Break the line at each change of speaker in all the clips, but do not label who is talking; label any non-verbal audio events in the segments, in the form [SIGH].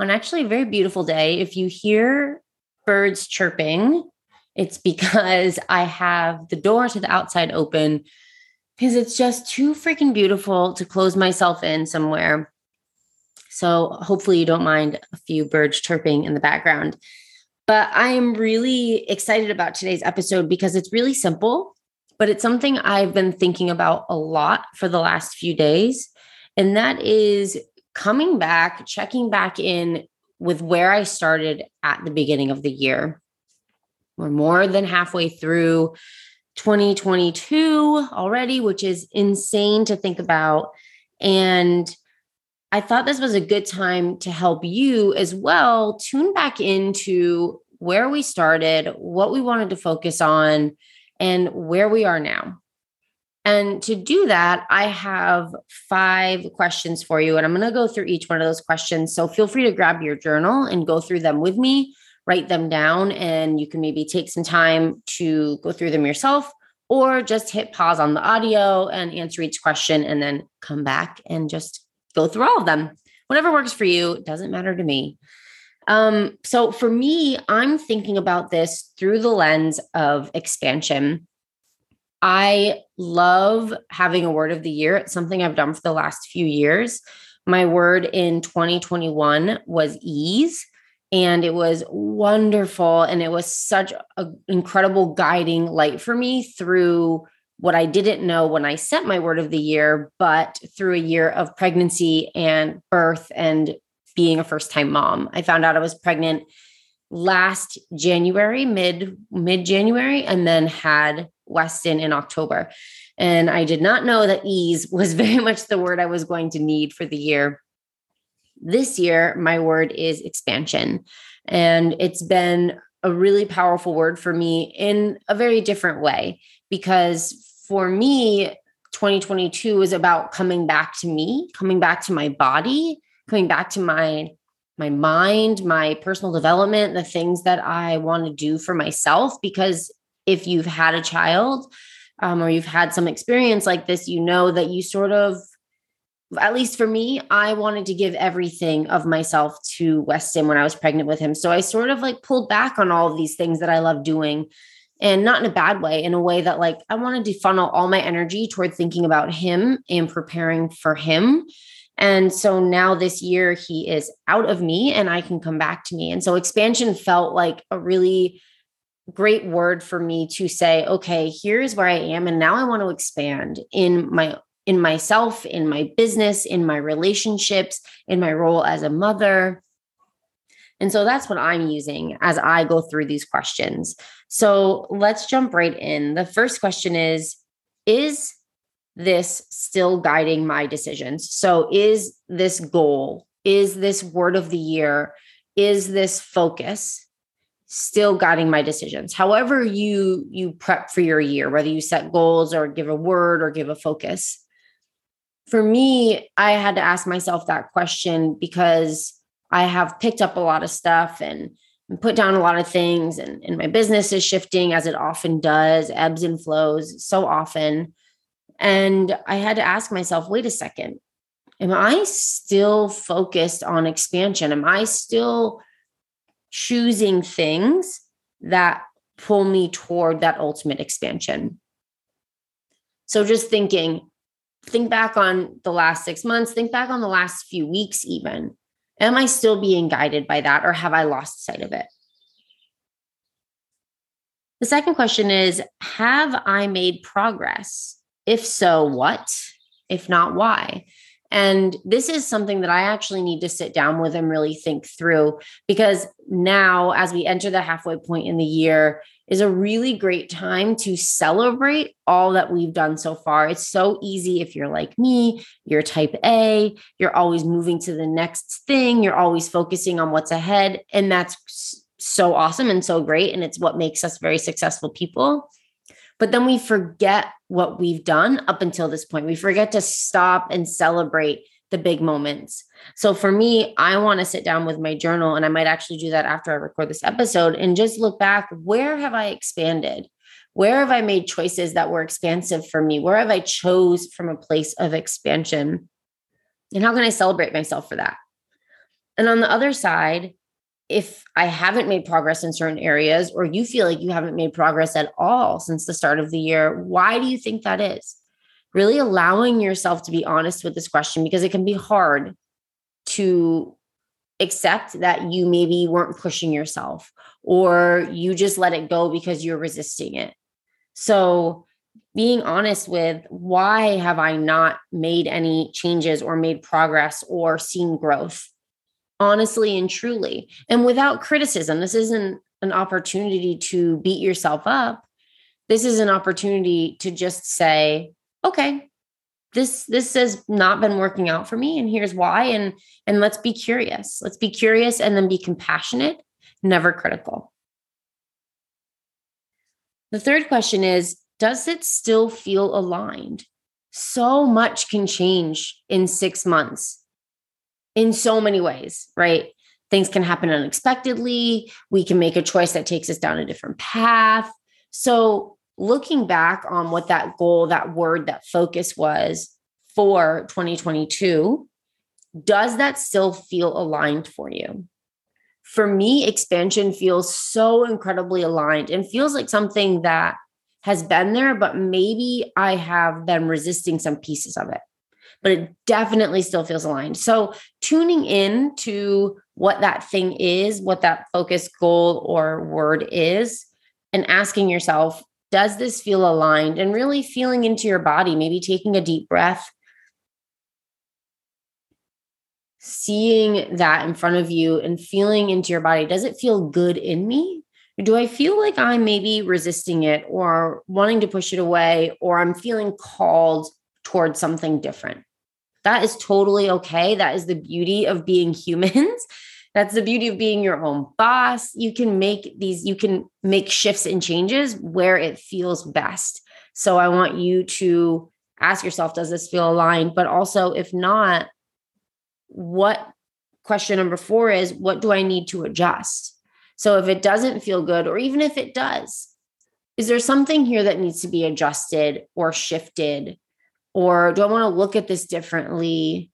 on actually a very beautiful day, if you hear birds chirping, it's [LAUGHS] because I have the door to the outside open because it's just too freaking beautiful to close myself in somewhere. So hopefully you don't mind a few birds chirping in the background. But I am really excited about today's episode because it's really simple, but it's something I've been thinking about a lot for the last few days. And that is coming back, checking back in with where I started at the beginning of the year. We're more than halfway through 2022 already, which is insane to think about. And I thought this was a good time to help you as well tune back into where we started, what we wanted to focus on, and where we are now. And to do that, I have five questions for you, and I'm going to go through each one of those questions. So feel free to grab your journal and go through them with me, write them down, and you can maybe take some time to go through them yourself or just hit pause on the audio and answer each question and then come back and just go through all of them. Whatever works for you, doesn't matter to me. Um, so for me, I'm thinking about this through the lens of expansion. I love having a word of the year. It's something I've done for the last few years. My word in 2021 was ease. And it was wonderful. And it was such an incredible guiding light for me through what I didn't know when I set my word of the year, but through a year of pregnancy and birth and being a first time mom. I found out I was pregnant last January, mid mid January, and then had Weston in October. And I did not know that ease [LAUGHS] was very much the word I was going to need for the year. This year, my word is expansion. And it's been a really powerful word for me in a very different way because for me, 2022 is about coming back to me, coming back to my body, coming back to my my mind, my personal development, the things that I want to do for myself because if you've had a child um, or you've had some experience like this, you know that you sort of, at least for me, I wanted to give everything of myself to Weston when I was pregnant with him. So I sort of like pulled back on all of these things that I love doing and not in a bad way, in a way that like I wanted to funnel all my energy toward thinking about him and preparing for him. And so now this year he is out of me and I can come back to me. And so expansion felt like a really great word for me to say, okay, here's where I am. And now I want to expand in my in myself, in my business, in my relationships, in my role as a mother. And so that's what I'm using as I go through these questions. So let's jump right in. The first question is Is this still guiding my decisions? So, is this goal, is this word of the year, is this focus still guiding my decisions however you you prep for your year whether you set goals or give a word or give a focus. For me i had to ask myself that question because i have picked up a lot of stuff and, and put down a lot of things and, and my business is shifting as it often does ebbs and flows so often. And i had to ask myself wait a second. Am i still focused on expansion? Am i still choosing things that pull me toward that ultimate expansion. So just thinking, think back on the last six months, think back on the last few weeks, even. Am I still being guided by that, or have I lost sight of it? The second question is Have I made progress? If so, what? If not, why? And this is something that I actually need to sit down with and really think through because now, as we enter the halfway point in the year, is a really great time to celebrate all that we've done so far. It's so easy if you're like me, you're type A, you're always moving to the next thing, you're always focusing on what's ahead. And that's so awesome and so great. And it's what makes us very successful people. But then we forget what we've done up until this point. We forget to stop and celebrate the big moments. So for me, I want to sit down with my journal and I might actually do that after I record this episode and just look back where have I expanded? Where have I made choices that were expansive for me? Where have I chose from a place of expansion? And how can I celebrate myself for that? And on the other side, if I haven't made progress in certain areas, or you feel like you haven't made progress at all since the start of the year, why do you think that is? Really allowing yourself to be honest with this question because it can be hard to accept that you maybe weren't pushing yourself or you just let it go because you're resisting it. So, being honest with why have I not made any changes or made progress or seen growth? Honestly and truly and without criticism. This isn't an opportunity to beat yourself up. This is an opportunity to just say, okay, this this has not been working out for me and here's why and and let's be curious. Let's be curious and then be compassionate, never critical. The third question is does it still feel aligned? So much can change in 6 months in so many ways, right? Things can happen unexpectedly. We can make a choice that takes us down a different path. So, looking back on what that goal, that word, that focus was for 2022, does that still feel aligned for you? For me, expansion feels so incredibly aligned and feels like something that has been there, but maybe I have been resisting some pieces of it but it definitely still feels aligned. So tuning in to what that thing is, what that focus goal or word is, and asking yourself, does this feel aligned? And really feeling into your body, maybe taking a deep breath, seeing that in front of you and feeling into your body. Does it feel good in me? Or do I feel like I'm maybe resisting it or wanting to push it away, or I'm feeling called towards something different? That is totally okay. That is the beauty of being [LAUGHS] humans. That's the beauty of being your own boss. You can make these, you can make shifts and changes where it feels best. So I want you to ask yourself, does this feel aligned? But also, if not, what question number four is, what do I need to adjust? So if it doesn't feel good, or even if it does, is there something here that needs to be adjusted or shifted or do I want to look at this differently?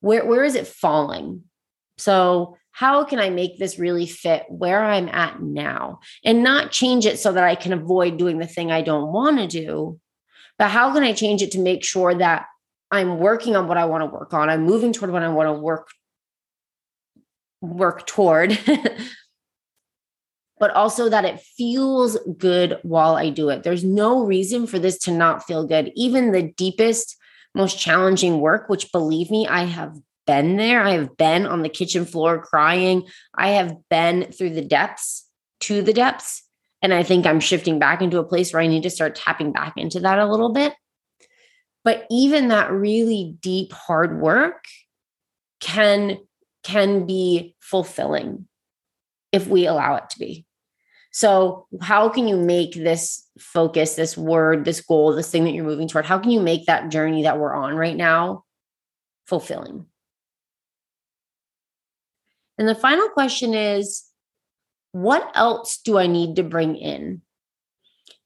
Where where is it falling? So how can I make this really fit where I'm at now and not change it so that I can avoid doing the thing I don't want to do? But how can I change it to make sure that I'm working on what I want to work on? I'm moving toward what I want to work work toward [LAUGHS] but also that it feels good while I do it. There's no reason for this to not feel good. Even the deepest, most challenging work, which believe me, I have been there. I have been on the kitchen floor crying. I have been through the depths to the depths. And I think I'm shifting back into a place where I need to start tapping back into that a little bit. But even that really deep, hard work can can be fulfilling if we allow it to be. So, how can you make this focus, this word, this goal, this thing that you're moving toward, how can you make that journey that we're on right now fulfilling? And the final question is what else do I need to bring in?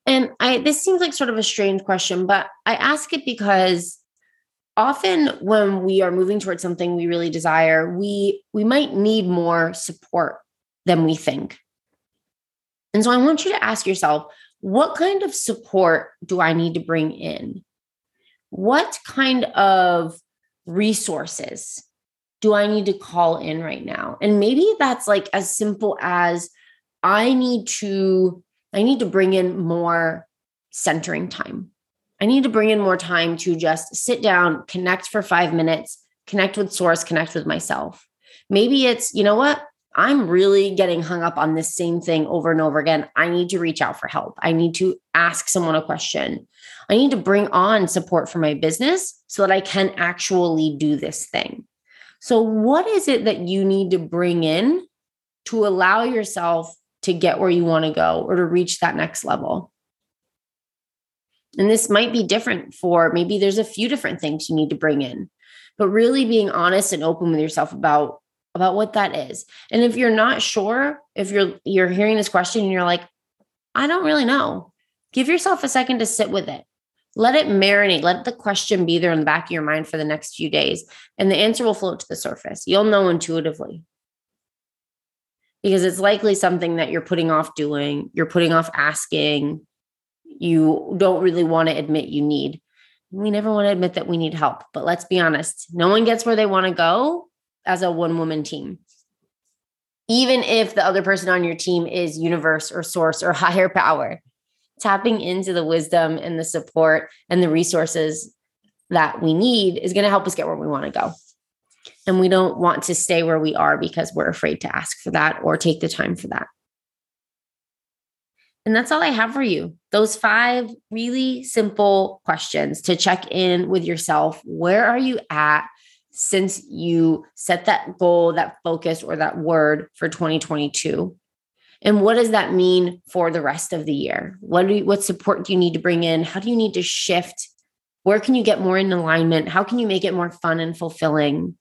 And I this seems like sort of a strange question, but I ask it because often when we are moving towards something we really desire, we we might need more support than we think. And so I want you to ask yourself what kind of support do I need to bring in? What kind of resources do I need to call in right now? And maybe that's like as simple as I need to I need to bring in more centering time. I need to bring in more time to just sit down, connect for five minutes, connect with source, connect with myself. Maybe it's, you know what? I'm really getting hung up on this same thing over and over again. I need to reach out for help. I need to ask someone a question. I need to bring on support for my business so that I can actually do this thing. So, what is it that you need to bring in to allow yourself to get where you want to go or to reach that next level? And this might be different for maybe there's a few different things you need to bring in, but really being honest and open with yourself about about what that is. And if you're not sure, if you're you're hearing this question and you're like, I don't really know, give yourself a second to sit with it. Let it marinate. Let the question be there in the back of your mind for the next few days, and the answer will float to the surface. You'll know intuitively because it's likely something that you're putting off doing, you're putting off asking, you don't really want to admit you need. We never want to admit that we need help, but let's be honest no one gets where they want to go as a one woman team. Even if the other person on your team is universe or source or [LAUGHS] higher power, tapping into the wisdom and the support and the resources that we need is going to help us get where we want to go. And we don't want to stay where we are because we're afraid to ask for that or take the time for that. And that's all I have for you. Those five really simple questions to check in with yourself. Where are you at since you set that goal, that focus, or that word for 2022? And what does that mean for the rest of the year? What, do you, what support do you need to bring in? How do you need to shift? Where can you get more in alignment? How can you make it more fun and fulfilling?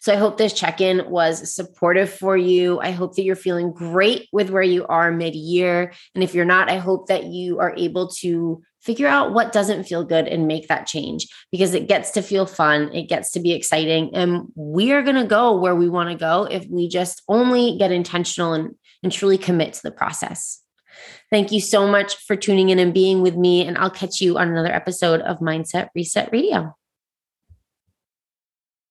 So I hope this check in was supportive for you. I hope that you're feeling great with where you are mid year. And if you're not, I hope that you are able to figure out what doesn't feel good and make that change because it gets to feel fun. It gets to be exciting. And we are going to go where we want to go if we just only get intentional and, and truly commit to the process. Thank you so much for tuning in and being with me. And I'll catch you on another episode of Mindset Reset Radio.